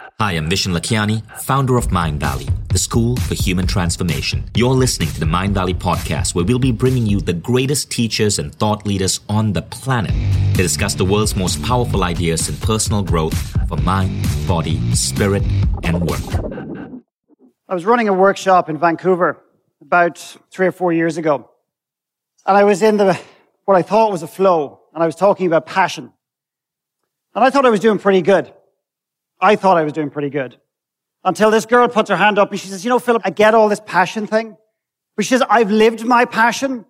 Hi, I'm Vishen Lakhiani, founder of Mindvalley, the school for human transformation. You're listening to the Mindvalley podcast, where we'll be bringing you the greatest teachers and thought leaders on the planet to discuss the world's most powerful ideas in personal growth for mind, body, spirit, and work. I was running a workshop in Vancouver about three or four years ago. And I was in the, what I thought was a flow, and I was talking about passion. And I thought I was doing pretty good. I thought I was doing pretty good. Until this girl puts her hand up and she says, you know, Philip, I get all this passion thing. But she says, I've lived my passion and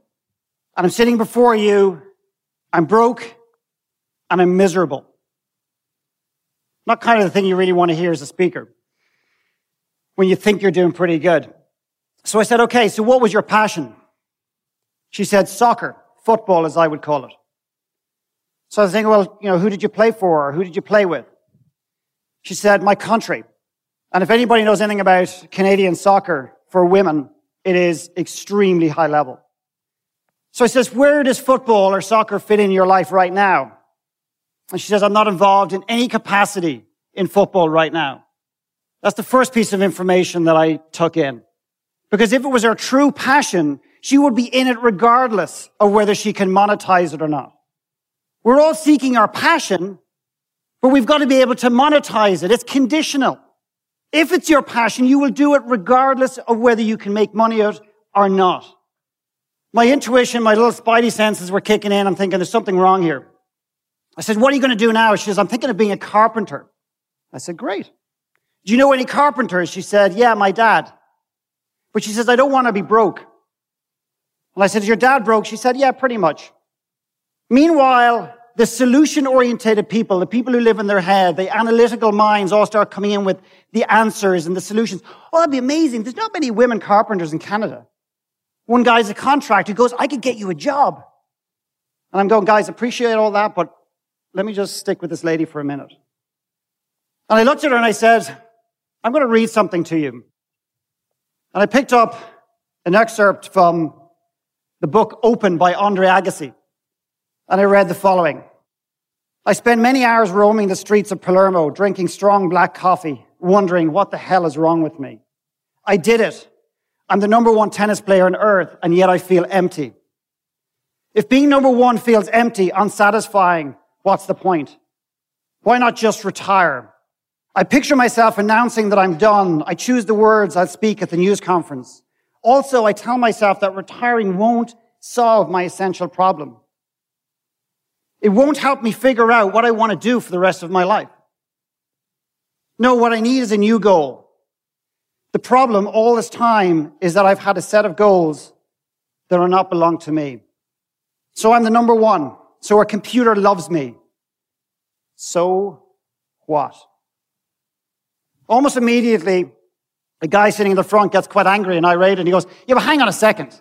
I'm sitting before you. I'm broke and I'm miserable. Not kind of the thing you really want to hear as a speaker when you think you're doing pretty good. So I said, okay, so what was your passion? She said, soccer, football as I would call it. So I was thinking, well, you know, who did you play for or who did you play with? She said, my country. And if anybody knows anything about Canadian soccer for women, it is extremely high level. So I says, where does football or soccer fit in your life right now? And she says, I'm not involved in any capacity in football right now. That's the first piece of information that I took in. Because if it was her true passion, she would be in it regardless of whether she can monetize it or not. We're all seeking our passion, but we've got to be able to monetize it. It's conditional. If it's your passion, you will do it regardless of whether you can make money out or not. My intuition, my little spidey senses were kicking in. I'm thinking there's something wrong here. I said, what are you going to do now? She says, I'm thinking of being a carpenter. I said, great. Do you know any carpenters? She said, yeah, my dad. But she says, I don't want to be broke. And I said, is your dad broke? She said, yeah, pretty much. Meanwhile, the solution orientated people, the people who live in their head, the analytical minds all start coming in with the answers and the solutions. Oh, that'd be amazing. There's not many women carpenters in Canada. One guy's a contractor who goes, I could get you a job. And I'm going, guys, appreciate all that, but let me just stick with this lady for a minute. And I looked at her and I said, I'm going to read something to you. And I picked up an excerpt from the book Open by Andre Agassi and I read the following. I spent many hours roaming the streets of Palermo, drinking strong black coffee, wondering what the hell is wrong with me. I did it. I'm the number one tennis player on earth, and yet I feel empty. If being number one feels empty, unsatisfying, what's the point? Why not just retire? I picture myself announcing that I'm done. I choose the words I'll speak at the news conference. Also, I tell myself that retiring won't solve my essential problem. It won't help me figure out what I want to do for the rest of my life. No, what I need is a new goal. The problem all this time is that I've had a set of goals that are not belong to me. So I'm the number one. So a computer loves me. So what? Almost immediately, the guy sitting in the front gets quite angry and irate and he goes, yeah, but hang on a second.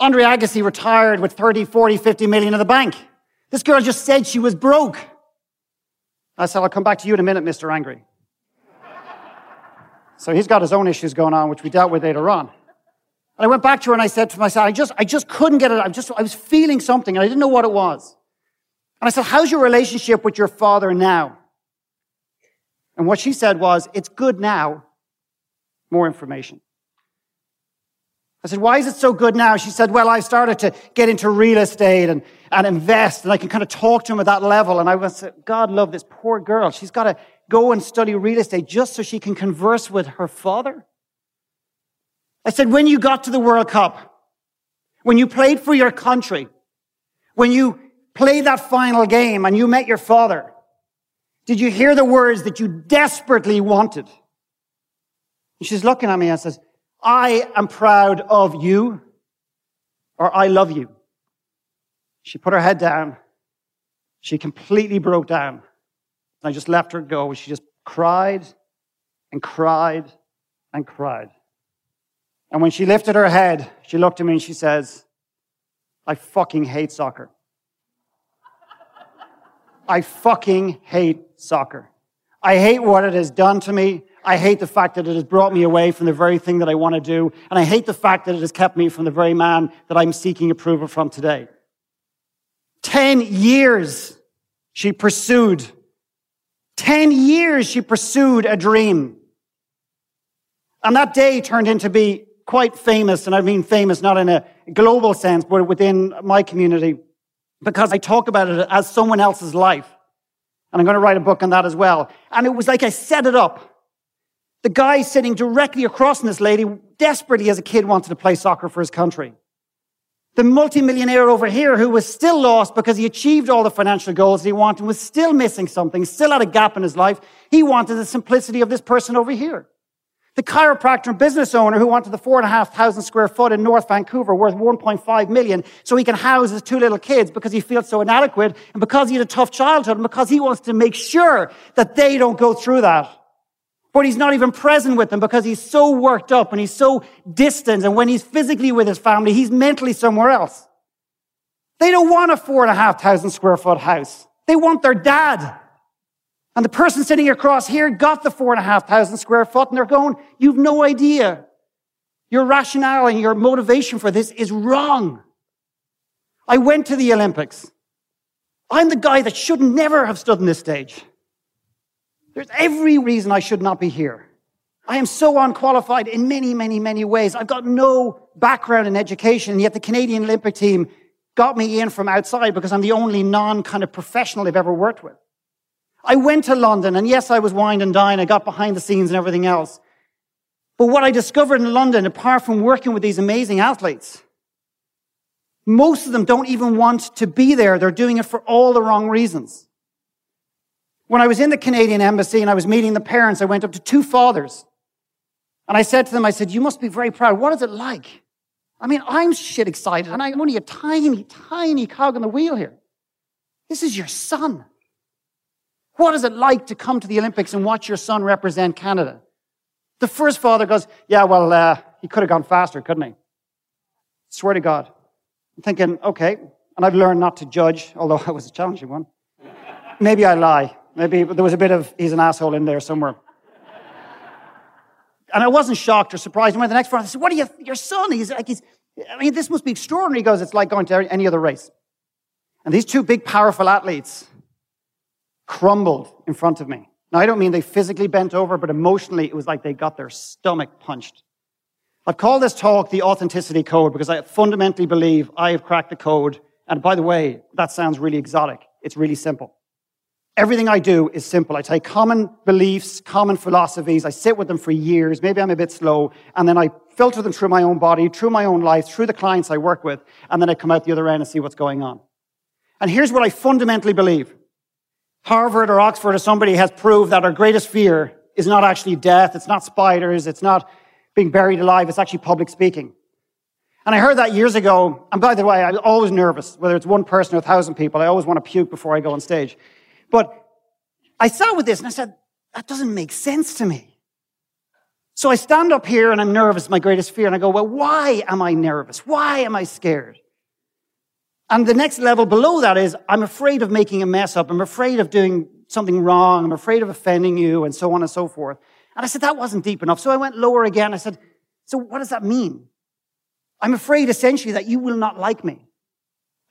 Andre Agassi retired with 30, 40, 50 million in the bank. This girl just said she was broke. I said, I'll come back to you in a minute, Mr. Angry. so he's got his own issues going on, which we dealt with later on. And I went back to her and I said to myself, I just, I just couldn't get it. I just, I was feeling something and I didn't know what it was. And I said, how's your relationship with your father now? And what she said was, it's good now. More information. I said, why is it so good now? She said, well, I started to get into real estate and, and invest and I can kind of talk to him at that level. And I was, God love this poor girl. She's got to go and study real estate just so she can converse with her father. I said, when you got to the World Cup, when you played for your country, when you played that final game and you met your father, did you hear the words that you desperately wanted? And she's looking at me and says, I am proud of you or I love you. She put her head down. She completely broke down. I just left her go. She just cried and cried and cried. And when she lifted her head, she looked at me and she says, I fucking hate soccer. I fucking hate soccer. I hate what it has done to me. I hate the fact that it has brought me away from the very thing that I want to do. And I hate the fact that it has kept me from the very man that I'm seeking approval from today. Ten years she pursued Ten years she pursued a dream. And that day turned into be quite famous, and I mean famous not in a global sense, but within my community, because I talk about it as someone else's life. And I'm going to write a book on that as well. And it was like I set it up. The guy sitting directly across from this lady desperately as a kid wanted to play soccer for his country. The multimillionaire over here who was still lost because he achieved all the financial goals he wanted was still missing something, still had a gap in his life. He wanted the simplicity of this person over here. The chiropractor and business owner who wanted the four and a half thousand square foot in North Vancouver worth 1.5 million so he can house his two little kids because he feels so inadequate and because he had a tough childhood and because he wants to make sure that they don't go through that. But he's not even present with them because he's so worked up and he's so distant. And when he's physically with his family, he's mentally somewhere else. They don't want a four and a half thousand square foot house. They want their dad. And the person sitting across here got the four and a half thousand square foot and they're going, you've no idea. Your rationale and your motivation for this is wrong. I went to the Olympics. I'm the guy that should never have stood on this stage. There's every reason I should not be here. I am so unqualified in many, many, many ways. I've got no background in education, and yet the Canadian Olympic team got me in from outside because I'm the only non kind of professional they've ever worked with. I went to London and yes, I was wined and dined. I got behind the scenes and everything else. But what I discovered in London, apart from working with these amazing athletes, most of them don't even want to be there. They're doing it for all the wrong reasons. When I was in the Canadian embassy and I was meeting the parents, I went up to two fathers and I said to them, I said, you must be very proud. What is it like? I mean, I'm shit excited and I'm only a tiny, tiny cog in the wheel here. This is your son. What is it like to come to the Olympics and watch your son represent Canada? The first father goes, Yeah, well, uh, he could have gone faster, couldn't he? Swear to God. I'm thinking, okay, and I've learned not to judge, although that was a challenging one. Maybe I lie. Maybe there was a bit of he's an asshole in there somewhere. And I wasn't shocked or surprised. And when the next father I said, What are you, your son? He's like, he's, I mean, this must be extraordinary. He goes, It's like going to any other race. And these two big, powerful athletes, crumbled in front of me. Now, I don't mean they physically bent over, but emotionally, it was like they got their stomach punched. I've called this talk the authenticity code because I fundamentally believe I have cracked the code. And by the way, that sounds really exotic. It's really simple. Everything I do is simple. I take common beliefs, common philosophies. I sit with them for years. Maybe I'm a bit slow. And then I filter them through my own body, through my own life, through the clients I work with. And then I come out the other end and see what's going on. And here's what I fundamentally believe. Harvard or Oxford or somebody has proved that our greatest fear is not actually death, it's not spiders, it's not being buried alive, it's actually public speaking. And I heard that years ago, and by the way, I'm always nervous, whether it's one person or a thousand people, I always want to puke before I go on stage. But I sat with this and I said, that doesn't make sense to me. So I stand up here and I'm nervous, my greatest fear, and I go, well, why am I nervous? Why am I scared? And the next level below that is, I'm afraid of making a mess up. I'm afraid of doing something wrong. I'm afraid of offending you and so on and so forth. And I said, that wasn't deep enough. So I went lower again. I said, so what does that mean? I'm afraid essentially that you will not like me.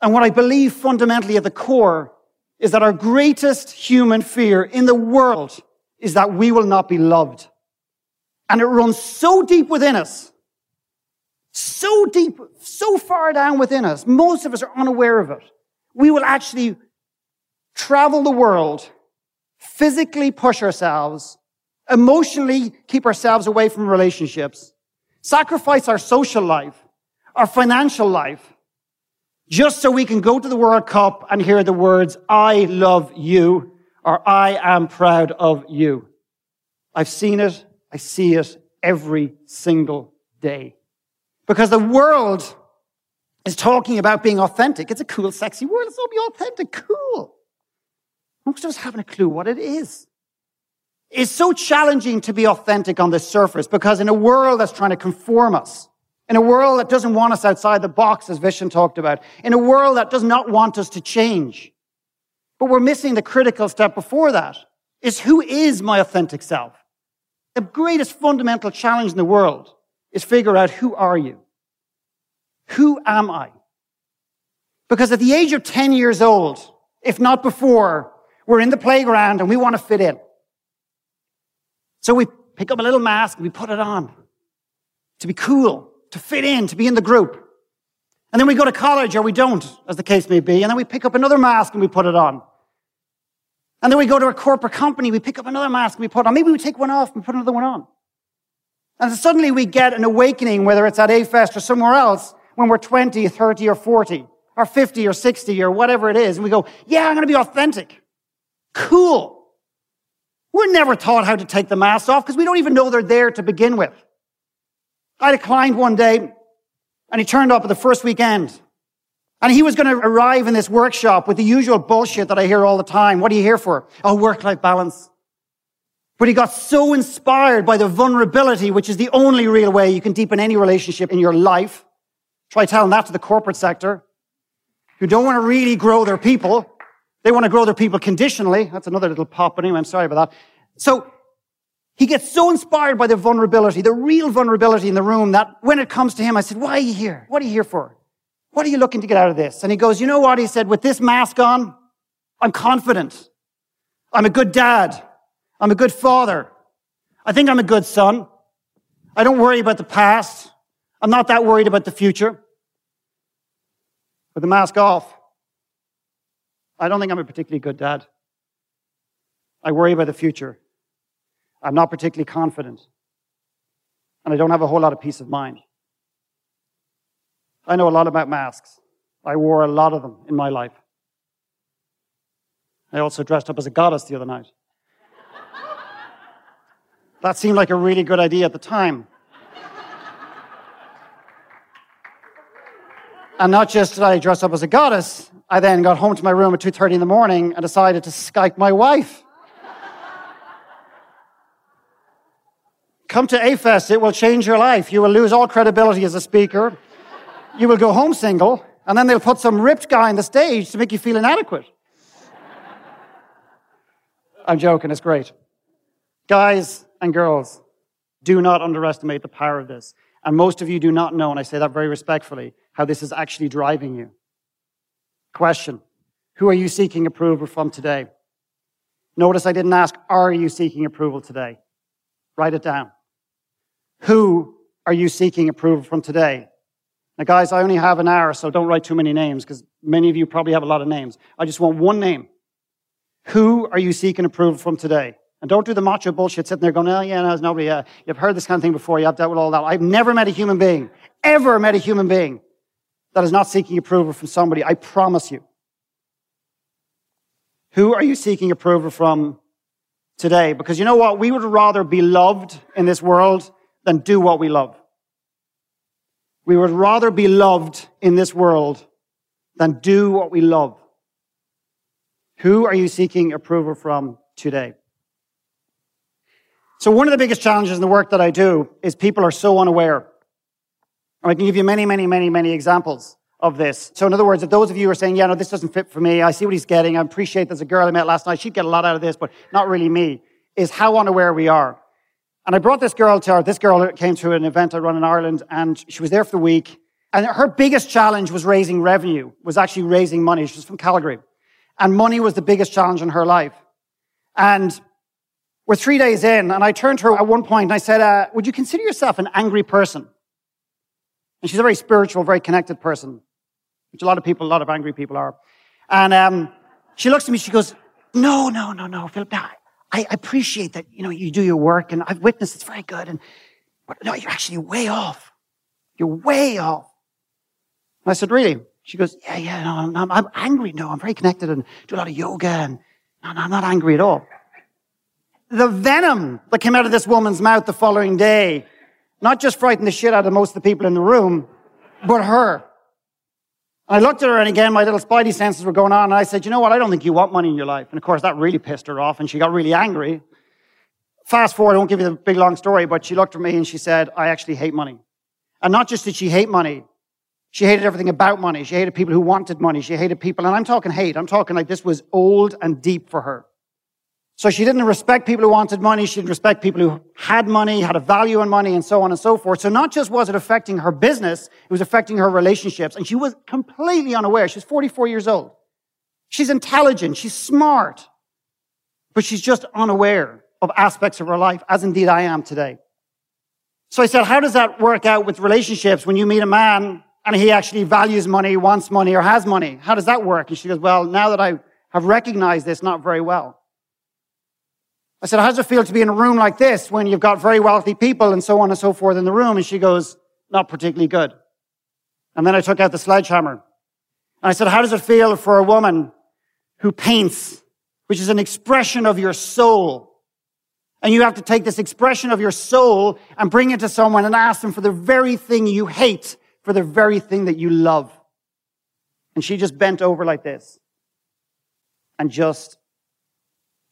And what I believe fundamentally at the core is that our greatest human fear in the world is that we will not be loved. And it runs so deep within us so deep, so far down within us, most of us are unaware of it. We will actually travel the world, physically push ourselves, emotionally keep ourselves away from relationships, sacrifice our social life, our financial life, just so we can go to the World Cup and hear the words, I love you, or I am proud of you. I've seen it. I see it every single day. Because the world is talking about being authentic. It's a cool, sexy word. Let's all be authentic. Cool. Most of us haven't a clue what it is. It's so challenging to be authentic on the surface because in a world that's trying to conform us, in a world that doesn't want us outside the box, as Vishen talked about, in a world that does not want us to change, but we're missing the critical step before that, is who is my authentic self? The greatest fundamental challenge in the world is figure out who are you? Who am I? Because at the age of 10 years old, if not before, we're in the playground and we want to fit in. So we pick up a little mask and we put it on to be cool, to fit in, to be in the group. And then we go to college or we don't, as the case may be. And then we pick up another mask and we put it on. And then we go to a corporate company, we pick up another mask and we put on. Maybe we take one off and put another one on. And suddenly we get an awakening, whether it's at A-Fest or somewhere else, when we're 20, 30, or 40, or 50 or 60 or whatever it is. And we go, yeah, I'm going to be authentic. Cool. We're never taught how to take the mask off because we don't even know they're there to begin with. I client one day and he turned up at the first weekend and he was going to arrive in this workshop with the usual bullshit that I hear all the time. What are you here for? Oh, work-life balance. But he got so inspired by the vulnerability, which is the only real way you can deepen any relationship in your life. Try telling that to the corporate sector who don't want to really grow their people. They want to grow their people conditionally. That's another little pop, but anyway, I'm sorry about that. So he gets so inspired by the vulnerability, the real vulnerability in the room that when it comes to him, I said, why are you here? What are you here for? What are you looking to get out of this? And he goes, you know what? He said, with this mask on, I'm confident. I'm a good dad. I'm a good father. I think I'm a good son. I don't worry about the past. I'm not that worried about the future. With the mask off, I don't think I'm a particularly good dad. I worry about the future. I'm not particularly confident. And I don't have a whole lot of peace of mind. I know a lot about masks. I wore a lot of them in my life. I also dressed up as a goddess the other night. That seemed like a really good idea at the time. and not just did I dress up as a goddess, I then got home to my room at 2.30 in the morning and decided to Skype my wife. Come to A-Fest, it will change your life. You will lose all credibility as a speaker. You will go home single, and then they'll put some ripped guy on the stage to make you feel inadequate. I'm joking, it's great. Guys and girls, do not underestimate the power of this. And most of you do not know, and I say that very respectfully, how this is actually driving you. Question. Who are you seeking approval from today? Notice I didn't ask, are you seeking approval today? Write it down. Who are you seeking approval from today? Now, guys, I only have an hour, so don't write too many names because many of you probably have a lot of names. I just want one name. Who are you seeking approval from today? And don't do the macho bullshit sitting there going, oh, yeah, no, there's nobody. Uh, you've heard this kind of thing before. You have dealt with all that. I've never met a human being, ever met a human being that is not seeking approval from somebody. I promise you. Who are you seeking approval from today? Because you know what? We would rather be loved in this world than do what we love. We would rather be loved in this world than do what we love. Who are you seeking approval from today? So one of the biggest challenges in the work that I do is people are so unaware. And I can give you many, many, many, many examples of this. So in other words, if those of you are saying, yeah, no, this doesn't fit for me, I see what he's getting, I appreciate there's a girl I met last night, she'd get a lot out of this, but not really me, is how unaware we are. And I brought this girl to her, this girl came to an event I run in Ireland, and she was there for the week, and her biggest challenge was raising revenue, was actually raising money. She was from Calgary. And money was the biggest challenge in her life. And we're three days in, and I turned to her at one point and I said, uh, Would you consider yourself an angry person? And she's a very spiritual, very connected person, which a lot of people, a lot of angry people are. And um, she looks at me, she goes, No, no, no, no, Philip, no, I appreciate that, you know, you do your work, and I've witnessed it's very good, and but no, you're actually way off. You're way off. And I said, Really? She goes, Yeah, yeah, no, I'm, I'm angry. No, I'm very connected and do a lot of yoga, and no, no, I'm not angry at all the venom that came out of this woman's mouth the following day not just frightened the shit out of most of the people in the room, but her. I looked at her and again, my little spidey senses were going on. And I said, you know what? I don't think you want money in your life. And of course, that really pissed her off and she got really angry. Fast forward, I won't give you the big long story, but she looked at me and she said, I actually hate money. And not just did she hate money, she hated everything about money. She hated people who wanted money. She hated people. And I'm talking hate. I'm talking like this was old and deep for her. So she didn't respect people who wanted money. She didn't respect people who had money, had a value in money, and so on and so forth. So not just was it affecting her business, it was affecting her relationships. And she was completely unaware. She's 44 years old. She's intelligent. She's smart. But she's just unaware. of aspects of her life, as indeed I am today. So I said, how does that work out with relationships when you meet a man and he actually values money, wants money, or has money? How does that work? And she goes, well, now that I have recognized this, not very well. I said, how does it feel to be in a room like this when you've got very wealthy people and so on and so forth in the room? And she goes, not particularly good. And then I took out the sledgehammer. And I said, how does it feel for a woman who paints, which is an expression of your soul? And you have to take this expression of your soul and bring it to someone and ask them for the very thing you hate, for the very thing that you love. And she just bent over like this and just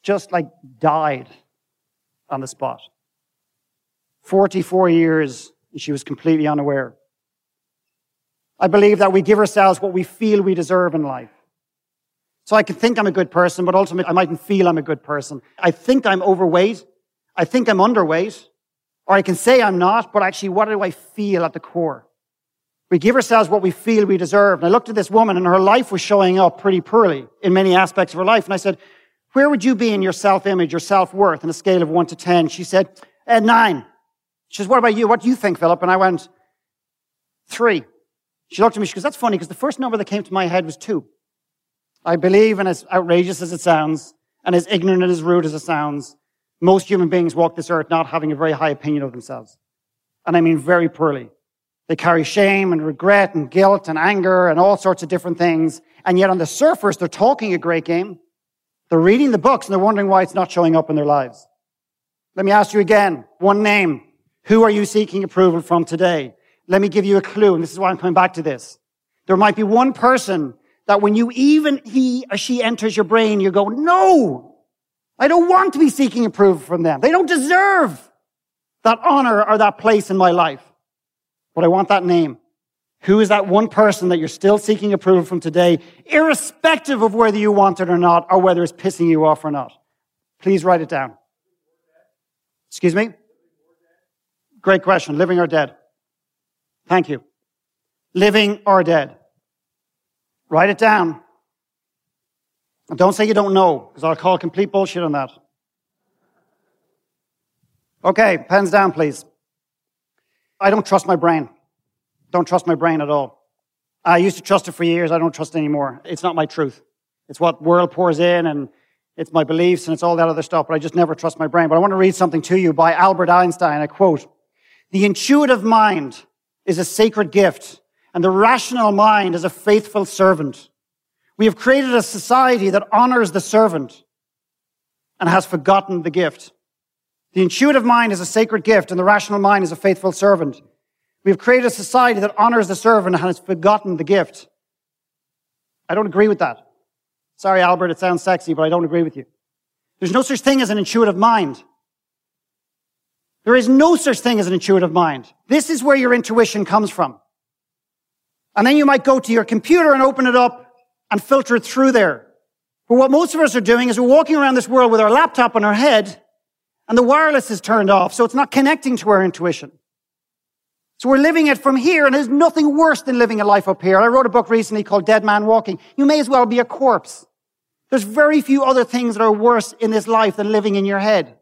just like died on the spot. 44 years, and she was completely unaware. I believe that we give ourselves what we feel we deserve in life. So I can think I'm a good person, but ultimately I mightn't feel I'm a good person. I think I'm overweight. I think I'm underweight. Or I can say I'm not, but actually what do I feel at the core? We give ourselves what we feel we deserve. And I looked at this woman and her life was showing up pretty poorly in many aspects of her life. And I said, where would you be in your self-image, your self-worth on a scale of one to 10? She said, uh, nine. She says, what about you? What do you think, Philip? And I went, three. She looked at me, she goes, that's funny because the first number that came to my head was two. I believe, and as outrageous as it sounds, and as ignorant and as rude as it sounds, most human beings walk this earth not having a very high opinion of themselves. And I mean very poorly. They carry shame and regret and guilt and anger and all sorts of different things. And yet on the surface, they're talking a great game. They're reading the books and they're wondering why it's not showing up in their lives. Let me ask you again, one name. Who are you seeking approval from today? Let me give you a clue, and this is why I'm coming back to this. There might be one person that when you even he or she enters your brain, you go, no, I don't want to be seeking approval from them. They don't deserve that honor or that place in my life. But I want that name. Who is that one person that you're still seeking approval from today, irrespective of whether you want it or not, or whether it's pissing you off or not? Please write it down. Excuse me? Great question. Living or dead? Thank you. Living or dead? Write it down. And don't say you don't know, because I'll call complete bullshit on that. Okay, pens down, please. I don't trust my brain. Don't trust my brain at all. I used to trust it for years. I don't trust it anymore. It's not my truth. It's what world pours in and it's my beliefs and it's all that other stuff, but I just never trust my brain. But I want to read something to you by Albert Einstein. I quote, the intuitive mind is a sacred gift and the rational mind is a faithful servant. We have created a society that honors the servant and has forgotten the gift. The intuitive mind is a sacred gift and the rational mind is a faithful servant. We've created a society that honors the servant and has forgotten the gift. I don't agree with that. Sorry, Albert, it sounds sexy, but I don't agree with you. There's no such thing as an intuitive mind. There is no such thing as an intuitive mind. This is where your intuition comes from. And then you might go to your computer and open it up and filter it through there. But what most of us are doing is we're walking around this world with our laptop on our head and the wireless is turned off, so it's not connecting to our intuition. So we're living it from here, and there's nothing worse than living a life up here. I wrote a book recently called Dead Man Walking. You may as well be a corpse. There's very few other things that are worse in this life than living in your head.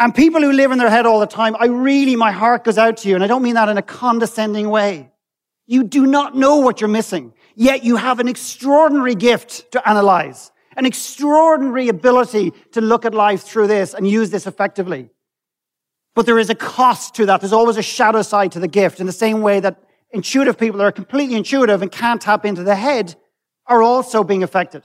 And people who live in their head all the time, I really, my heart goes out to you, and I don't mean that in a condescending way. You do not know what you're missing, yet you have an extraordinary gift to analyze, an extraordinary ability to look at life through this and use this effectively. But there is a cost to that. There's always a shadow side to the gift in the same way that intuitive people that are completely intuitive and can't tap into the head are also being affected.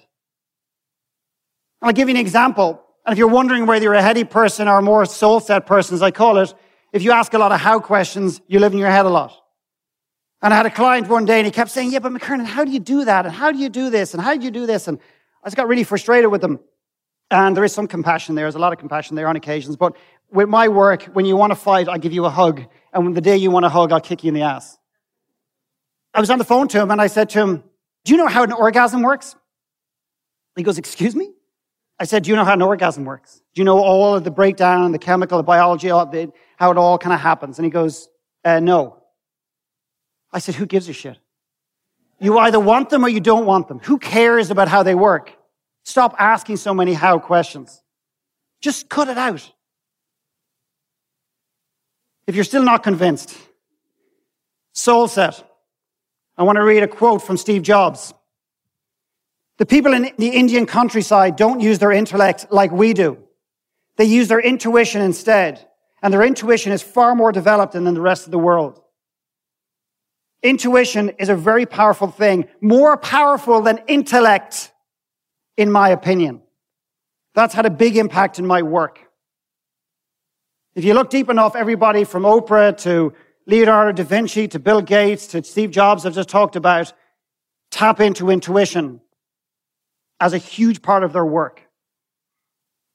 I'll give you an example. And if you're wondering whether you're a heady person or a more soul set person, as I call it, if you ask a lot of how questions, you live in your head a lot. And I had a client one day and he kept saying, yeah, but McKernan, how do you do that? And how do you do this? And how do you do this? And I just got really frustrated with him. And there is some compassion there. There's a lot of compassion there on occasions. But with my work, when you want to fight, I give you a hug. And when the day you want a hug, I'll kick you in the ass. I was on the phone to him and I said to him, do you know how an orgasm works? He goes, excuse me? I said, do you know how an orgasm works? Do you know all of the breakdown, the chemical, the biology, how it all kind of happens? And he goes, uh, no. I said, who gives a shit? You either want them or you don't want them. Who cares about how they work? Stop asking so many how questions. Just cut it out. If you're still not convinced, soul set. I want to read a quote from Steve Jobs. The people in the Indian countryside don't use their intellect like we do. They use their intuition instead. And their intuition is far more developed than in the rest of the world. Intuition is a very powerful thing, more powerful than intellect, in my opinion. That's had a big impact in my work. If you look deep enough, everybody from Oprah to Leonardo da Vinci to Bill Gates to Steve Jobs I've just talked about tap into intuition as a huge part of their work.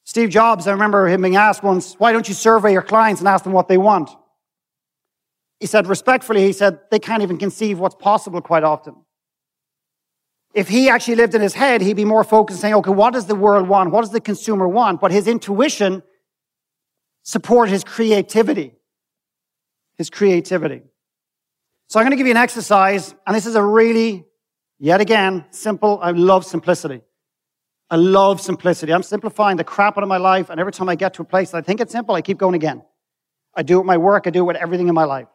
Steve Jobs, I remember him being asked once, why don't you survey your clients and ask them what they want? He said, respectfully, he said, they can't even conceive what's possible quite often. If he actually lived in his head, he'd be more focused saying, okay, what does the world want? What does the consumer want? But his intuition supported his creativity. His creativity. So I'm going to give you an exercise, and this is a really, yet again, simple. I love simplicity. I love simplicity. I'm simplifying the crap out of my life, and every time I get to a place that I think it's simple, I keep going again. I do it with my work, I do it with everything in my life.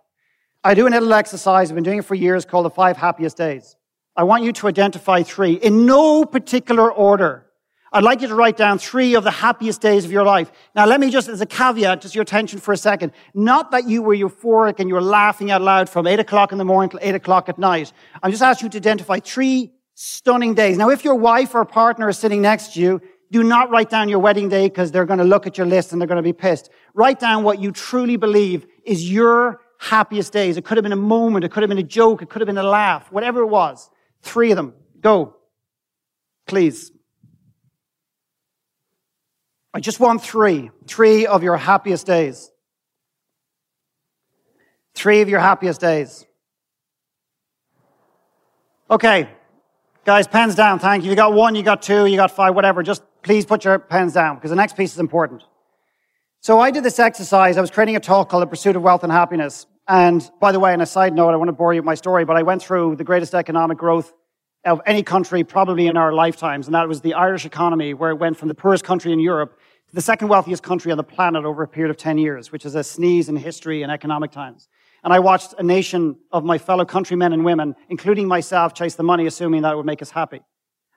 I do a little exercise, I've been doing it for years, called the five happiest days. I want you to identify three in no particular order. I'd like you to write down three of the happiest days of your life. Now, let me just, as a caveat, just your attention for a second. Not that you were euphoric and you were laughing out loud from eight o'clock in the morning till eight o'clock at night. I'm just asking you to identify three stunning days. Now, if your wife or partner is sitting next to you, do not write down your wedding day because they're going to look at your list and they're going to be pissed. Write down what you truly believe is your happiest days. It could have been a moment. It could have been a joke. It could have been a laugh. Whatever it was. Three of them. Go. Please. I just want three. Three of your happiest days. Three of your happiest days. Okay. Guys, pens down. Thank you. You got one, you got two, you got five, whatever. Just please put your pens down because the next piece is important. So I did this exercise. I was creating a talk called The Pursuit of Wealth and Happiness. And by the way, on a side note, I want to bore you with my story, but I went through the greatest economic growth of any country probably in our lifetimes. And that was the Irish economy, where it went from the poorest country in Europe to the second wealthiest country on the planet over a period of 10 years, which is a sneeze in history and economic times. And I watched a nation of my fellow countrymen and women, including myself, chase the money, assuming that it would make us happy.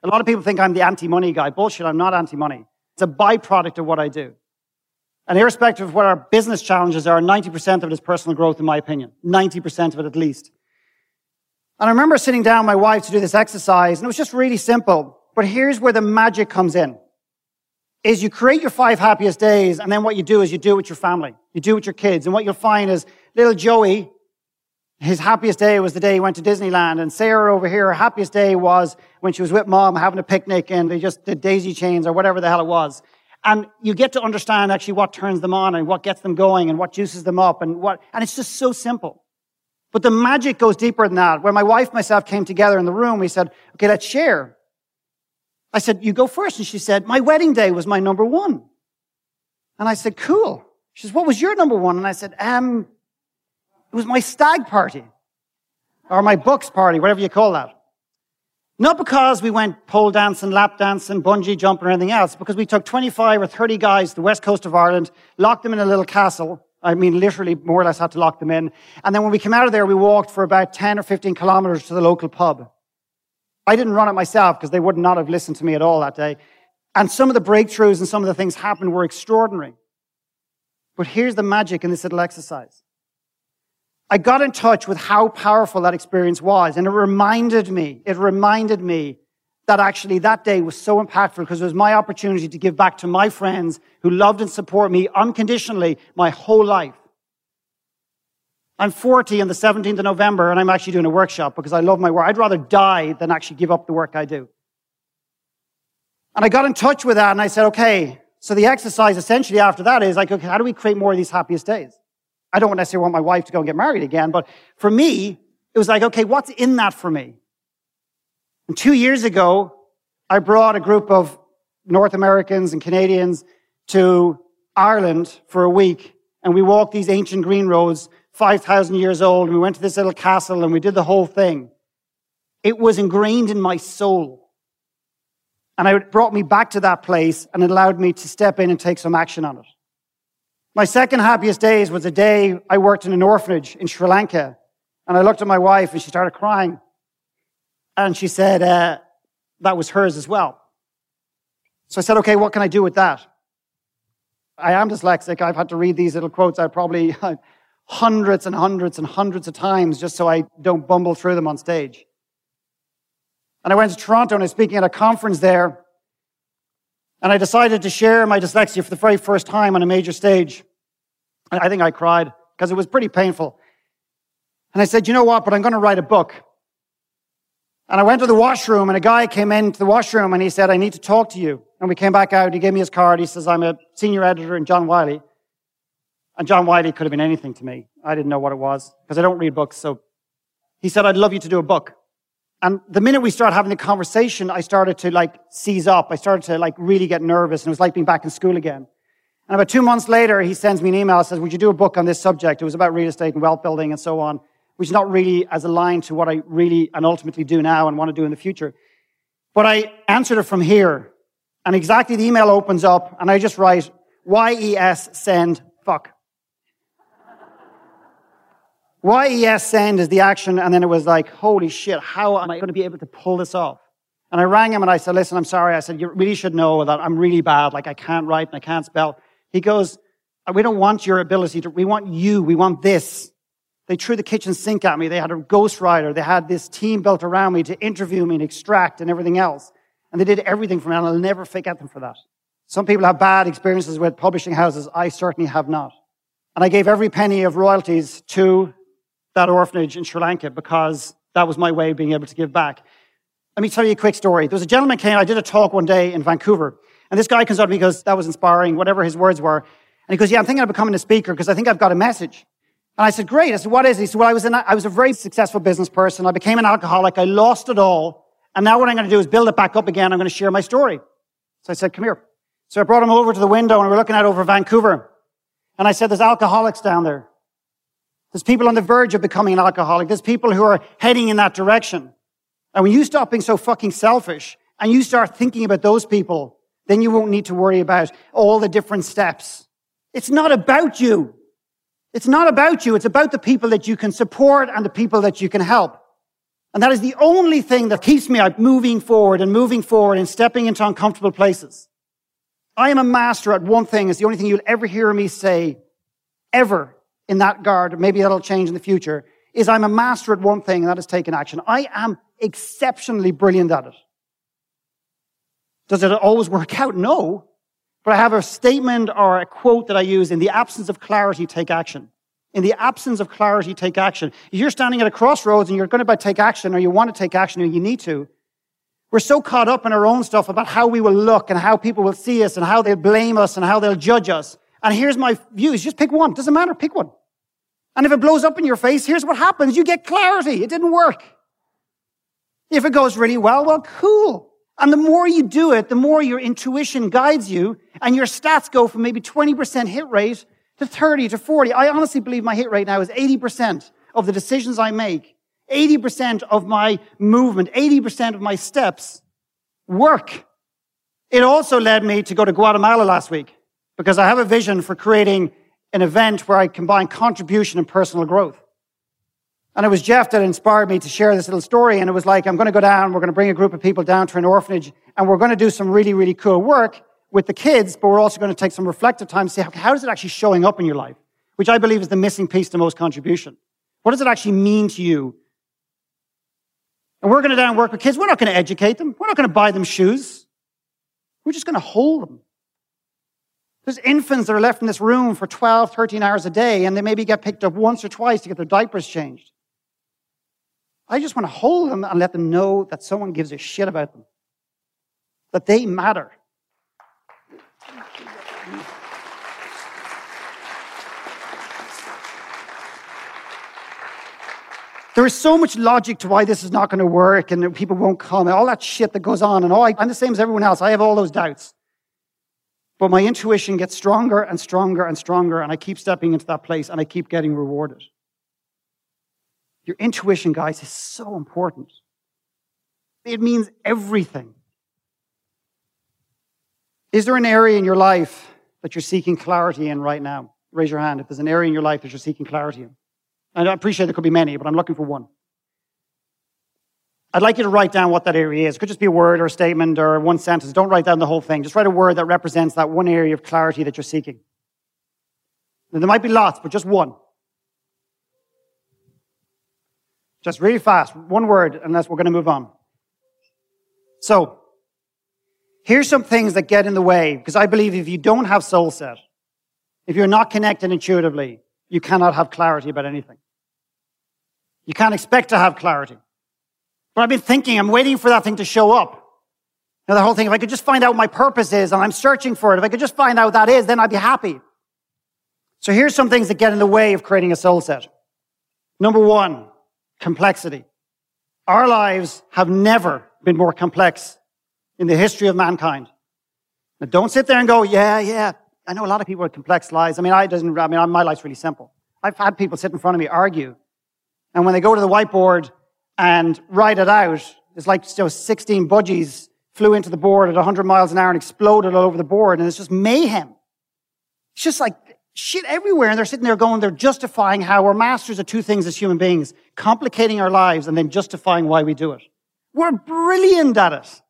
A lot of people think I'm the anti-money guy. Bullshit, I'm not anti-money. It's a byproduct of what I do. And irrespective of what our business challenges are, 90% of it is personal growth, in my opinion. 90% of it at least. And I remember sitting down with my wife to do this exercise, and it was just really simple. But here's where the magic comes in. Is you create your five happiest days, and then what you do is you do it with your family. You do it with your kids. And what you'll find is little Joey, his happiest day was the day he went to Disneyland. And Sarah over here, her happiest day was when she was with mom having a picnic and they just did daisy chains or whatever the hell it was. And you get to understand actually what turns them on and what gets them going and what juices them up and what, and it's just so simple. But the magic goes deeper than that. When my wife and myself came together in the room, we said, okay, let's share. I said, you go first. And she said, my wedding day was my number one. And I said, cool. She says, what was your number one? And I said, um, it was my stag party or my books party, whatever you call that. Not because we went pole dancing, lap dancing, bungee jumping or anything else, because we took 25 or 30 guys to the west coast of Ireland, locked them in a little castle. I mean, literally more or less had to lock them in. And then when we came out of there, we walked for about 10 or 15 kilometers to the local pub. I didn't run it myself because they would not have listened to me at all that day. And some of the breakthroughs and some of the things happened were extraordinary. But here's the magic in this little exercise. I got in touch with how powerful that experience was. And it reminded me, it reminded me that actually that day was so impactful because it was my opportunity to give back to my friends who loved and support me unconditionally my whole life. I'm 40 on the 17th of November and I'm actually doing a workshop because I love my work. I'd rather die than actually give up the work I do. And I got in touch with that and I said, okay, so the exercise essentially after that is like, okay, how do we create more of these happiest days? I don't necessarily want my wife to go and get married again, but for me, it was like, okay, what's in that for me? And two years ago, I brought a group of North Americans and Canadians to Ireland for a week, and we walked these ancient green roads, 5,000 years old, and we went to this little castle, and we did the whole thing. It was ingrained in my soul. And it brought me back to that place and it allowed me to step in and take some action on it. My second happiest days was a day I worked in an orphanage in Sri Lanka. And I looked at my wife and she started crying. And she said, uh, that was hers as well. So I said, okay, what can I do with that? I am dyslexic. I've had to read these little quotes I probably hundreds and hundreds and hundreds of times just so I don't bumble through them on stage. And I went to Toronto and I was speaking at a conference there. And I decided to share my dyslexia for the very first time on a major stage. And I think I cried because it was pretty painful. And I said, you know what? But I'm going to write a book. And I went to the washroom and a guy came into the washroom and he said, I need to talk to you. And we came back out. He gave me his card. He says, I'm a senior editor in John Wiley. And John Wiley could have been anything to me. I didn't know what it was because I don't read books. So he said, I'd love you to do a book. And the minute we started having the conversation, I started to like seize up. I started to like really get nervous and it was like being back in school again. And about two months later, he sends me an email says, would you do a book on this subject? It was about real estate and wealth building and so on, which is not really as aligned to what I really and ultimately do now and want to do in the future. But I answered it from here and exactly the email opens up and I just write YES send fuck. YES send is the action, and then it was like, holy shit, how am I going to be able to pull this off? And I rang him and I said, listen, I'm sorry. I said, you really should know that I'm really bad. Like I can't write and I can't spell. He goes, we don't want your ability to, we want you. We want this. They threw the kitchen sink at me. They had a ghostwriter. They had this team built around me to interview me and extract and everything else. And they did everything for me and I'll never forget them for that. Some people have bad experiences with publishing houses. I certainly have not. And I gave every penny of royalties to that orphanage in Sri Lanka because that was my way of being able to give back. Let me tell you a quick story. There was a gentleman came, I did a talk one day in Vancouver, and this guy comes up to me goes, that was inspiring, whatever his words were. And he goes, yeah, I'm thinking of becoming a speaker because I think I've got a message. And I said, great. I said, what is it? He said, well, I was, I was a very successful business person. I became an alcoholic. I lost it all. And now what I'm going to do is build it back up again. I'm going to share my story. So I said, come here. So I brought him over to the window and we we're looking out over Vancouver. And I said, there's alcoholics down there. There's people on the verge of becoming an alcoholic. There's people who are heading in that direction. And when you stop being so fucking selfish and you start thinking about those people, then you won't need to worry about all the different steps. It's not about you. It's not about you. It's about the people that you can support and the people that you can help. And that is the only thing that keeps me moving forward and moving forward and stepping into uncomfortable places. I am a master at one thing. It's the only thing you'll ever hear me say ever in that guard, maybe that'll change in the future, is I'm a master at one thing, and that is taking action. I am exceptionally brilliant at it. Does it always work out? No. But I have a statement or a quote that I use in the absence of clarity, take action. In the absence of clarity, take action. If you're standing at a crossroads and you're going to take action or you want to take action or you need to, we're so caught up in our own stuff about how we will look and how people will see us and how they'll blame us and how they'll judge us and here's my views. Just pick one. Doesn't matter. Pick one. And if it blows up in your face, here's what happens. You get clarity. It didn't work. If it goes really well, well, cool. And the more you do it, the more your intuition guides you and your stats go from maybe 20% hit rate to 30 to 40. I honestly believe my hit rate now is 80% of the decisions I make, 80% of my movement, 80% of my steps work. It also led me to go to Guatemala last week because I have a vision for creating an event where I combine contribution and personal growth. And it was Jeff that inspired me to share this little story. And it was like, I'm going to go down, we're going to bring a group of people down to an orphanage, and we're going to do some really, really cool work with the kids, but we're also going to take some reflective time to see how, is it actually showing up in your life, which I believe is the missing piece to most contribution. What does it actually mean to you? And we're going to down and work with kids. We're not going to educate them. We're not going to buy them shoes. We're just going to hold them. There's infants that are left in this room for 12, 13 hours a day, and they maybe get picked up once or twice to get their diapers changed. I just want to hold them and let them know that someone gives a shit about them, that they matter. There is so much logic to why this is not going to work and people won't come and all that shit that goes on. And all I, I'm the same as everyone else. I have all those doubts. But my intuition gets stronger and stronger and stronger, and I keep stepping into that place and I keep getting rewarded. Your intuition, guys, is so important. It means everything. Is there an area in your life that you're seeking clarity in right now? Raise your hand if there's an area in your life that you're seeking clarity in. And I appreciate there could be many, but I'm looking for one. I'd like you to write down what that area is. It could just be a word or a statement or one sentence. Don't write down the whole thing. Just write a word that represents that one area of clarity that you're seeking. And there might be lots, but just one. Just really fast. One word, unless we're going to move on. So, here's some things that get in the way, because I believe if you don't have soul set, if you're not connected intuitively, you cannot have clarity about anything. You can't expect to have clarity. But I've been thinking, I'm waiting for that thing to show up. Now, the whole thing, if I could just find out what my purpose is and I'm searching for it, if I could just find out what that is, then I'd be happy. So here's some things that get in the way of creating a soul set. Number one, complexity. Our lives have never been more complex in the history of mankind. Now, don't sit there and go, yeah, yeah. I know a lot of people with complex lives. I mean, I doesn't, I mean, my life's really simple. I've had people sit in front of me argue. And when they go to the whiteboard and write it out. It's like you know, 16 budgies flew into the board at 100 miles an hour and exploded all over the board. And it's just mayhem. It's just like shit everywhere. And they're sitting there going, they're justifying how we're masters of two things as human beings, complicating our lives and then justifying why we do it. We're brilliant at it.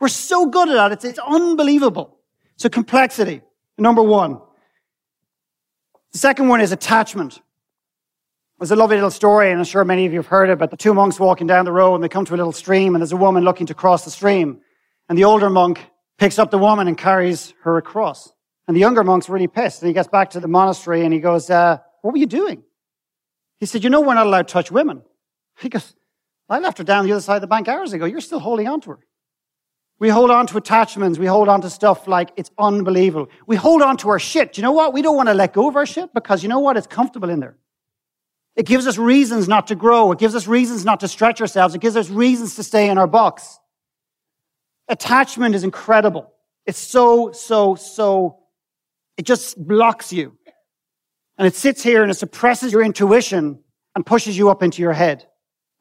We're so good at it. It's, it's unbelievable. So complexity, number one. The second one is attachment. There's a lovely little story, and I'm sure many of you have heard it, but the two monks walking down the road and they come to a little stream and there's a woman looking to cross the stream. And the older monk picks up the woman and carries her across. And the younger monk's really pissed. And he gets back to the monastery and he goes, uh, what were you doing? He said, you know, we're not allowed to touch women. He goes, I left her down the other side of the bank hours ago. You're still holding on to her. We hold on to attachments. We hold on to stuff like it's unbelievable. We hold on to our shit. Do you know what? We don't want to let go of our shit because you know what? It's comfortable in there. It gives us reasons not to grow. It gives us reasons not to stretch ourselves. It gives us reasons to stay in our box. Attachment is incredible. It's so, so, so, it just blocks you. And it sits here and it suppresses your intuition and pushes you up into your head.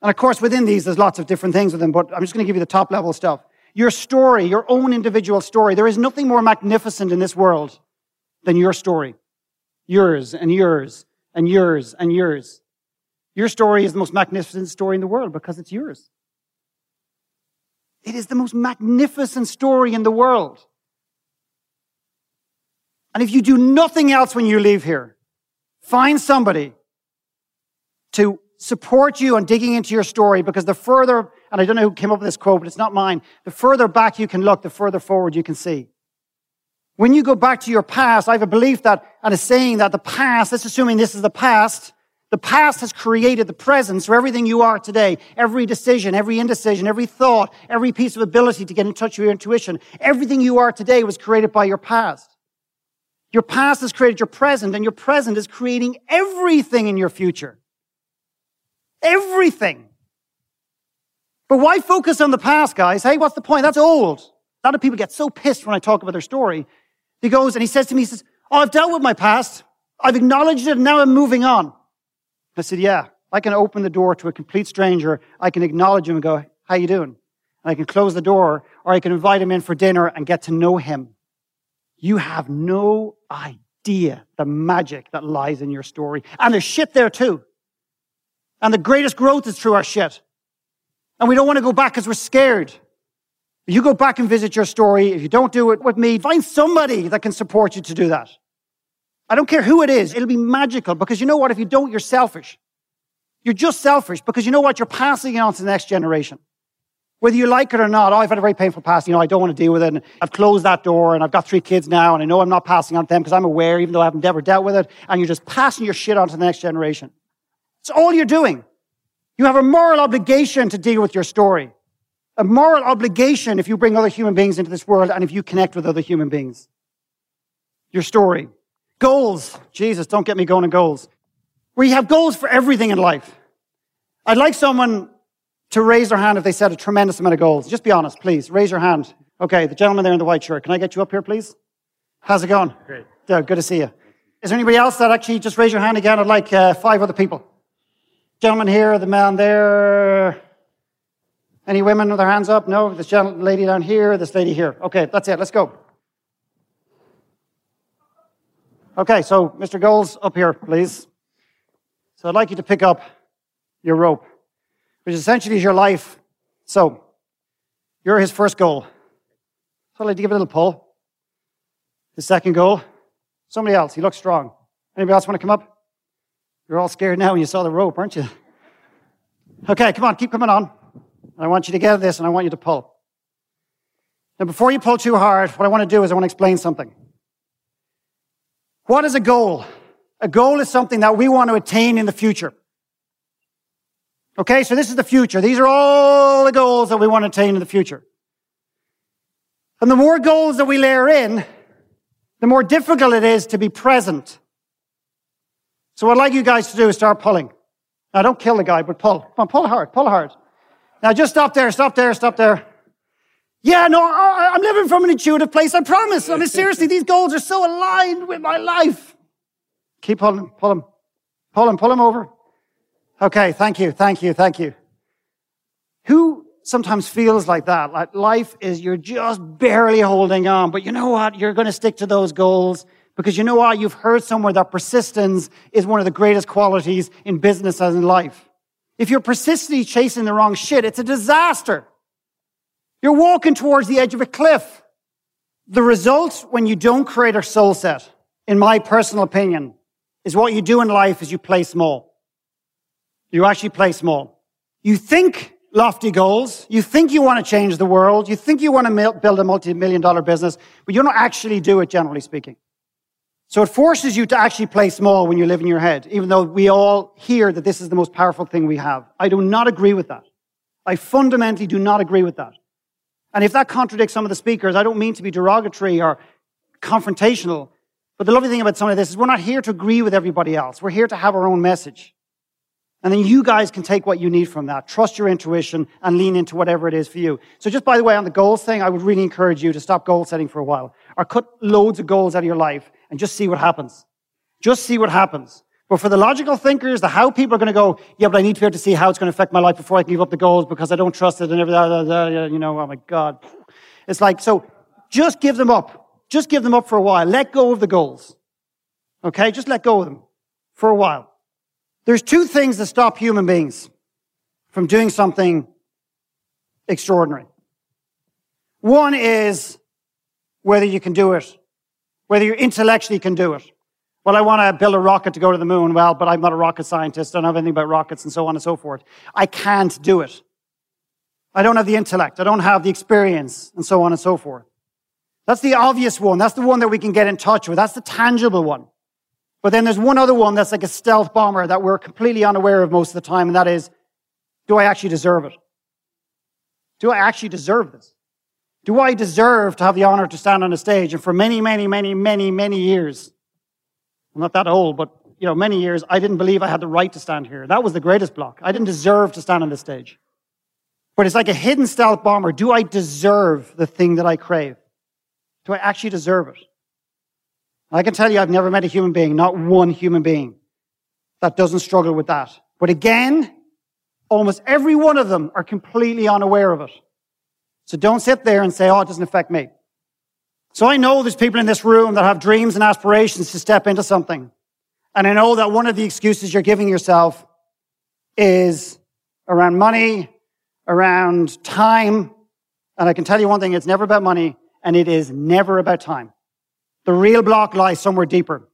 And of course, within these, there's lots of different things with them, but I'm just going to give you the top level stuff. Your story, your own individual story. There is nothing more magnificent in this world than your story. Yours and yours and yours and yours. Your story is the most magnificent story in the world because it's yours. It is the most magnificent story in the world. And if you do nothing else when you leave here, find somebody to support you on digging into your story because the further, and I don't know who came up with this quote, but it's not mine, the further back you can look, the further forward you can see. When you go back to your past, I have a belief that, and a saying that the past, let's assuming this is the past, the past has created the present, for everything you are today, every decision, every indecision, every thought, every piece of ability to get in touch with your intuition, everything you are today was created by your past. Your past has created your present, and your present is creating everything in your future. Everything. But why focus on the past, guys? Hey, what's the point? That's old. A lot of people get so pissed when I talk about their story. He goes and he says to me, he says, Oh, I've dealt with my past. I've acknowledged it, and now I'm moving on. I said, yeah, I can open the door to a complete stranger. I can acknowledge him and go, how you doing? And I can close the door or I can invite him in for dinner and get to know him. You have no idea the magic that lies in your story. And there's shit there too. And the greatest growth is through our shit. And we don't want to go back because we're scared. You go back and visit your story. If you don't do it with me, find somebody that can support you to do that. I don't care who it is. It'll be magical because you know what? If you don't, you're selfish. You're just selfish because you know what? You're passing it on to the next generation. Whether you like it or not, oh, I've had a very painful past. You know, I don't want to deal with it. And I've closed that door and I've got three kids now and I know I'm not passing on to them because I'm aware, even though I haven't ever dealt with it. And you're just passing your shit on to the next generation. It's all you're doing. You have a moral obligation to deal with your story. A moral obligation if you bring other human beings into this world and if you connect with other human beings. Your story. Goals. Jesus, don't get me going on goals. We have goals for everything in life. I'd like someone to raise their hand if they set a tremendous amount of goals. Just be honest, please. Raise your hand. Okay, the gentleman there in the white shirt. Can I get you up here, please? How's it going? Great. Yeah, good to see you. Is there anybody else that actually just raise your hand again? I'd like uh, five other people. Gentleman here, the man there. Any women with their hands up? No? This gentle lady down here, this lady here. Okay, that's it. Let's go. Okay, so Mr. Goals, up here, please. So I'd like you to pick up your rope, which essentially is your life. So, you're his first goal. So I'd like to give a little pull. His second goal, somebody else. He looks strong. Anybody else want to come up? You're all scared now when you saw the rope, aren't you? Okay, come on, keep coming on. I want you to get this and I want you to pull. Now, before you pull too hard, what I want to do is I want to explain something. What is a goal? A goal is something that we want to attain in the future. Okay, so this is the future. These are all the goals that we want to attain in the future. And the more goals that we layer in, the more difficult it is to be present. So what I'd like you guys to do is start pulling. Now don't kill the guy, but pull. Come on, pull hard, pull hard. Now just stop there, stop there, stop there. Yeah, no, I, I'm living from an intuitive place, I promise. I mean, seriously, these goals are so aligned with my life. Keep pulling, pull them, pull them, pull them over. Okay, thank you, thank you, thank you. Who sometimes feels like that? Like life is, you're just barely holding on, but you know what? You're going to stick to those goals because you know what? You've heard somewhere that persistence is one of the greatest qualities in business as in life. If you're persistently chasing the wrong shit, it's a disaster. You're walking towards the edge of a cliff. The result when you don't create a soul set, in my personal opinion, is what you do in life is you play small. You actually play small. You think lofty goals. You think you want to change the world. You think you want to build a multi-million dollar business, but you don't actually do it, generally speaking. So it forces you to actually play small when you live in your head, even though we all hear that this is the most powerful thing we have. I do not agree with that. I fundamentally do not agree with that. And if that contradicts some of the speakers, I don't mean to be derogatory or confrontational, but the lovely thing about some of this is we're not here to agree with everybody else. We're here to have our own message. And then you guys can take what you need from that. Trust your intuition and lean into whatever it is for you. So just by the way, on the goals thing, I would really encourage you to stop goal setting for a while or cut loads of goals out of your life and just see what happens. Just see what happens. But for the logical thinkers, the how people are going to go, yeah, but I need to be able to see how it's going to affect my life before I can give up the goals because I don't trust it and everything, uh, uh, uh, you know, oh my God. It's like, so just give them up. Just give them up for a while. Let go of the goals. Okay? Just let go of them for a while. There's two things that stop human beings from doing something extraordinary. One is whether you can do it, whether you intellectually can do it. Well, I want to build a rocket to go to the moon. Well, but I'm not a rocket scientist. I don't know anything about rockets and so on and so forth. I can't do it. I don't have the intellect. I don't have the experience and so on and so forth. That's the obvious one. That's the one that we can get in touch with. That's the tangible one. But then there's one other one that's like a stealth bomber that we're completely unaware of most of the time, and that is, do I actually deserve it? Do I actually deserve this? Do I deserve to have the honor to stand on a stage? And for many, many, many, many, many years, I'm not that old, but you know, many years, I didn't believe I had the right to stand here. That was the greatest block. I didn't deserve to stand on the stage. But it's like a hidden stealth bomber. Do I deserve the thing that I crave? Do I actually deserve it? I can tell you I've never met a human being, not one human being, that doesn't struggle with that. But again, almost every one of them are completely unaware of it. So don't sit there and say, oh, it doesn't affect me. So I know there's people in this room that have dreams and aspirations to step into something. And I know that one of the excuses you're giving yourself is around money, around time. And I can tell you one thing, it's never about money and it is never about time. The real block lies somewhere deeper.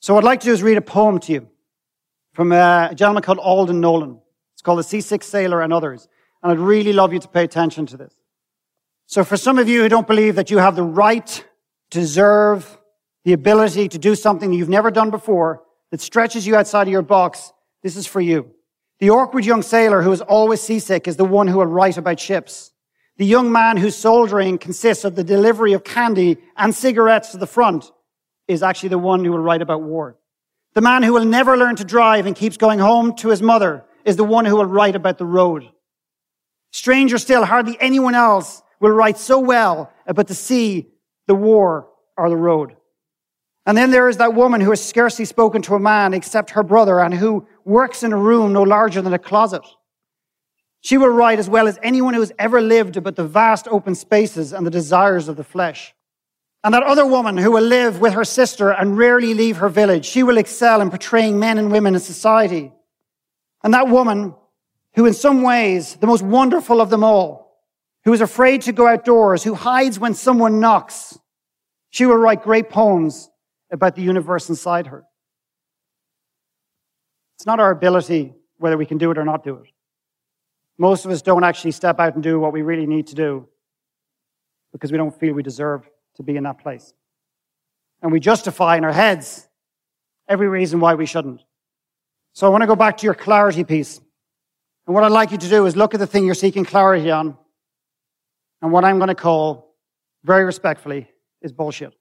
So what I'd like to do is read a poem to you from uh, a gentleman called Alden Nowlan. It's called The Sea Seasick Sailor and Others. And I'd really love you to pay attention to this. So for some of you who don't believe that you have the right deserve the ability to do something that you've never done before that stretches you outside of your box, this is for you. The awkward young sailor who is always seasick is the one who will write about ships. The young man whose soldiering consists of the delivery of candy and cigarettes to the front is actually the one who will write about war. The man who will never learn to drive and keeps going home to his mother is the one who will write about the road. Stranger still, hardly anyone else will write so well uh, about the sea, the war, or the road. And then there is that woman who has scarcely spoken to a man except her brother and who works in a room no larger than a closet. She will write as well as anyone who has ever lived about the vast open spaces and the desires of the flesh. And that other woman who will live with her sister and rarely leave her village, she will excel in portraying men and women in society. And that woman who in some ways, the most wonderful of them all, who is afraid to go outdoors, who hides when someone knocks, she will write great poems about the universe inside her. It's not our ability whether we can do it or not do it. Most of us don't actually step out and do what we really need to do because we don't feel we deserve to be in that place. And we justify in our heads every reason why we shouldn't. So I want to go back to your clarity piece. And what I'd like you to do is look at the thing you're seeking clarity on. And what I'm going to call, very respectfully, is bullshit.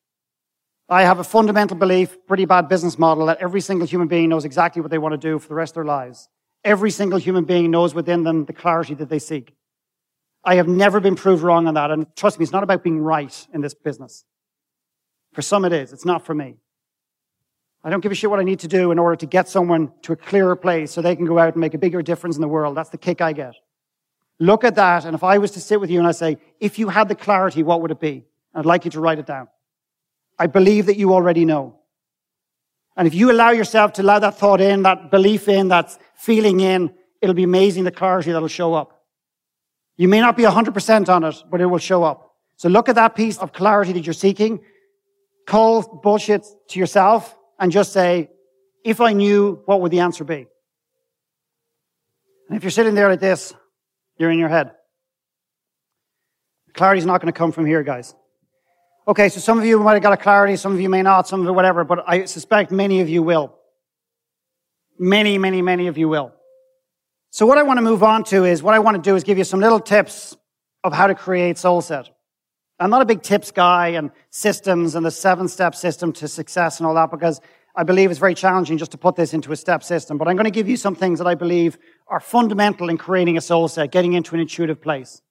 I have a fundamental belief, pretty bad business model, that every single human being knows exactly what they want to do for the rest of their lives. Every single human being knows within them the clarity that they seek. I have never been proved wrong on that. And trust me, it's not about being right in this business. For some it is. It's not for me. I don't give a shit what I need to do in order to get someone to a clearer place so they can go out and make a bigger difference in the world. That's the kick I get. Look at that. And if I was to sit with you and I say, if you had the clarity, what would it be? I'd like you to write it down. I believe that you already know. And if you allow yourself to allow that thought in, that belief in, that feeling in, it'll be amazing the clarity that'll show up. You may not be 100% on it, but it will show up. So look at that piece of clarity that you're seeking. Call bullshit to yourself and just say, if I knew, what would the answer be? And if you're sitting there like this, you're in your head. Clarity's not going to come from here, guys. Okay, so some of you might have got a clarity, some of you may not, some of it whatever, but I suspect many of you will. Many, many, many of you will. So what I want to move on to is, what I want to do is give you some little tips of how to create SoulSet. I'm not a big tips guy and systems and the seven step system to success and all that because I believe it's very challenging just to put this into a step system. But I'm going to give you some things that I believe are fundamental in creating a soul set, getting into an intuitive place.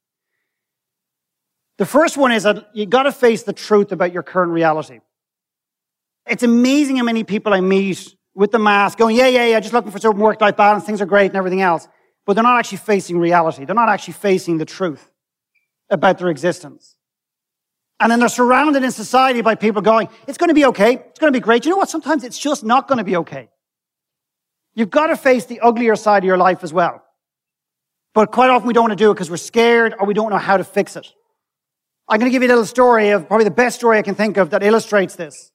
The first one is that you've got to face the truth about your current reality. It's amazing how many people I meet with the mask going, yeah, yeah, yeah, just looking for some work-life balance, things are great and everything else. But they're not actually facing reality. They're not actually facing the truth about their existence. And then they're surrounded in society by people going, it's going to be okay. It's going to be great. You know what? Sometimes it's just not going to be okay. You've got to face the uglier side of your life as well. But quite often we don't want to do it because we're scared or we don't know how to fix it. I'm going to give you a little story of probably the best story I can think of that illustrates this.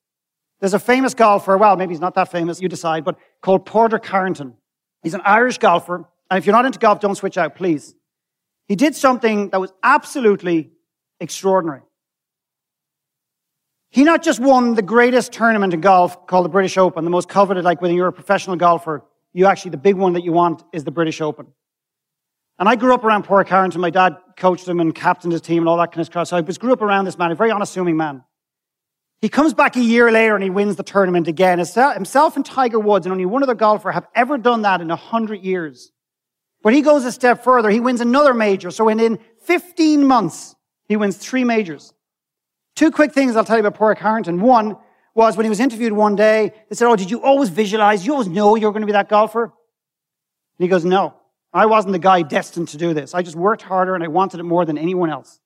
There's a famous golfer, well, maybe he's not that famous, you decide, but called Padraig Harrington. He's an Irish golfer. And if you're not into golf, don't switch out, please. He did something that was absolutely extraordinary. He not just won the greatest tournament in golf called the British Open, the most coveted, like when you're a professional golfer, you actually, the big one that you want is the British Open. And I grew up around Padraig Harrington. My dad coached him and captained his team and all that kind of stuff. So I grew up around this man, a very unassuming man. He comes back a year later and he wins the tournament again. Uh, himself and Tiger Woods and only one other golfer have ever done that in a hundred years. But he goes a step further. He wins another major. So in 15 months, he wins three majors. Two quick things I'll tell you about Padraig Harrington. One was when he was interviewed one day, they said, Oh, did you always visualize? You always know you're going to be that golfer? And he goes, No, I wasn't the guy destined to do this. I just worked harder and I wanted it more than anyone else.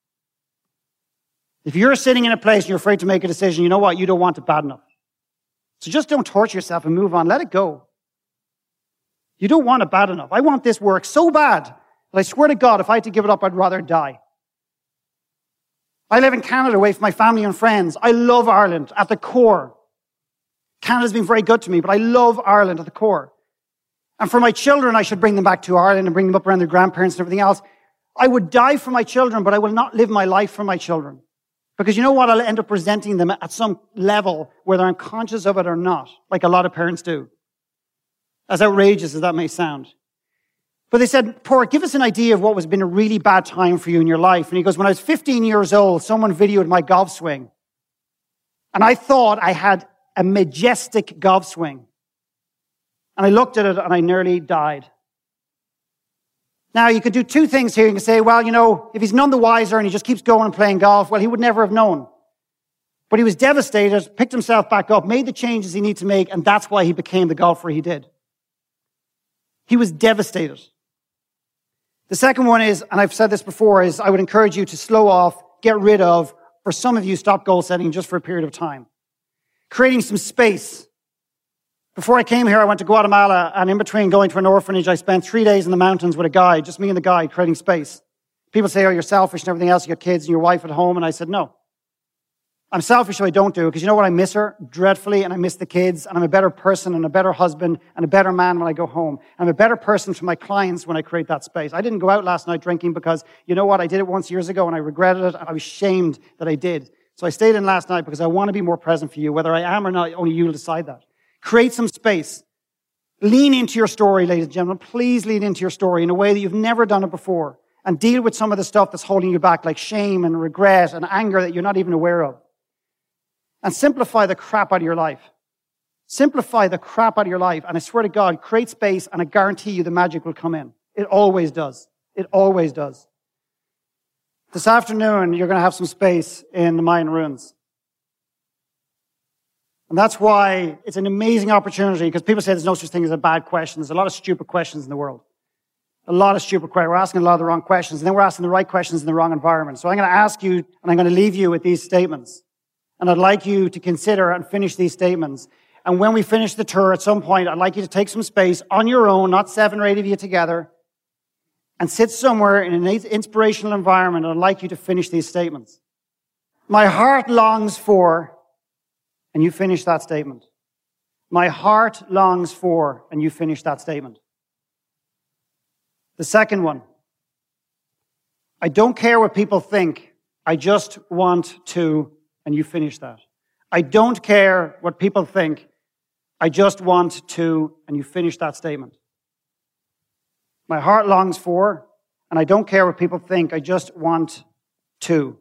If you're sitting in a place and you're afraid to make a decision, you know what? You don't want it bad enough. So just don't torture yourself and move on. Let it go. You don't want it bad enough. I want this work so bad that I swear to God, if I had to give it up, I'd rather die. I live in Canada away from my family and friends. I love Ireland at the core. Canada's been very good to me, but I love Ireland at the core. And for my children, I should bring them back to Ireland and bring them up around their grandparents and everything else. I would die for my children, but I will not live my life for my children. Because you know what? I'll end up presenting them at some level, whether I'm conscious of it or not, like a lot of parents do. As outrageous as that may sound. But they said, Padraig, give us an idea of what was been a really bad time for you in your life. And he goes, when I was 15 years old, someone videoed my golf swing. And I thought I had a majestic golf swing. And I looked at it and I nearly died. Now, you could do two things here. You can say, well, you know, if he's none the wiser and he just keeps going and playing golf, well, he would never have known. But he was devastated, picked himself back up, made the changes he needed to make, and that's why he became the golfer he did. He was devastated. The second one is, and I've said this before, is I would encourage you to slow off, get rid of, for some of you, stop goal setting just for a period of time. Creating some space. Before I came here, I went to Guatemala, and in between going to an orphanage, I spent three days in the mountains with a guide, just me and the guide, creating space. People say, oh, you're selfish and everything else, you got kids and your wife at home, and I said, no. I'm selfish if I don't do it because you know what? I miss her dreadfully and I miss the kids and I'm a better person and a better husband and a better man when I go home. I'm a better person for my clients when I create that space. I didn't go out last night drinking because you know what? I did it once years ago and I regretted it and I was shamed that I did. So I stayed in last night because I want to be more present for you. Whether I am or not, only you'll decide that. Create some space. Lean into your story, ladies and gentlemen. Please lean into your story in a way that you've never done it before and deal with some of the stuff that's holding you back, like shame and regret and anger that you're not even aware of and simplify the crap out of your life. Simplify the crap out of your life. And I swear to God, create space and I guarantee you the magic will come in. It always does. It always does. This afternoon, you're going to have some space in the Mayan ruins. And that's why it's an amazing opportunity because people say there's no such thing as a bad question. There's a lot of stupid questions in the world. A lot of stupid questions. We're asking a lot of the wrong questions and then we're asking the right questions in the wrong environment. So I'm going to ask you and I'm going to leave you with these statements. And I'd like you to consider and finish these statements. And when we finish the tour at some point, I'd like you to take some space on your own, not seven or eight of you together, and sit somewhere in an inspirational environment. I'd like you to finish these statements. My heart longs for, and you finish that statement. My heart longs for, and you finish that statement. The second one. I don't care what people think. I just want to and you finish that. I don't care what people think. I just want to, and you finish that statement. My heart longs for, and I don't care what people think. I just want to.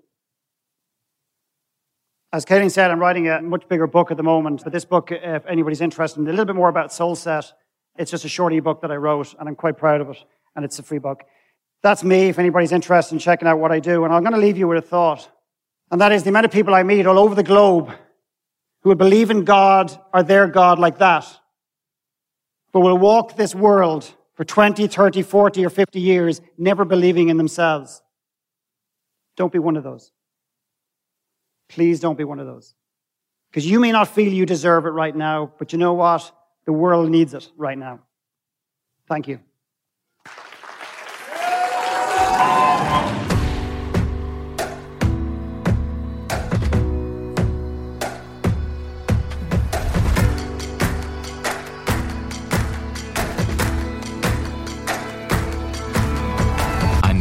As Katie said, I'm writing a much bigger book at the moment, but this book, if anybody's interested in a little bit more about soul set, it's just a short ebook that I wrote, and I'm quite proud of it, and it's a free book. That's me, if anybody's interested in checking out what I do. And I'm going to leave you with a thought. And that is the amount of people I meet all over the globe who will believe in God or their God like that, but will walk this world for 20, 30, 40, or 50 years never believing in themselves. Don't be one of those. Please don't be one of those. Because you may not feel you deserve it right now, but you know what? The world needs it right now. Thank you.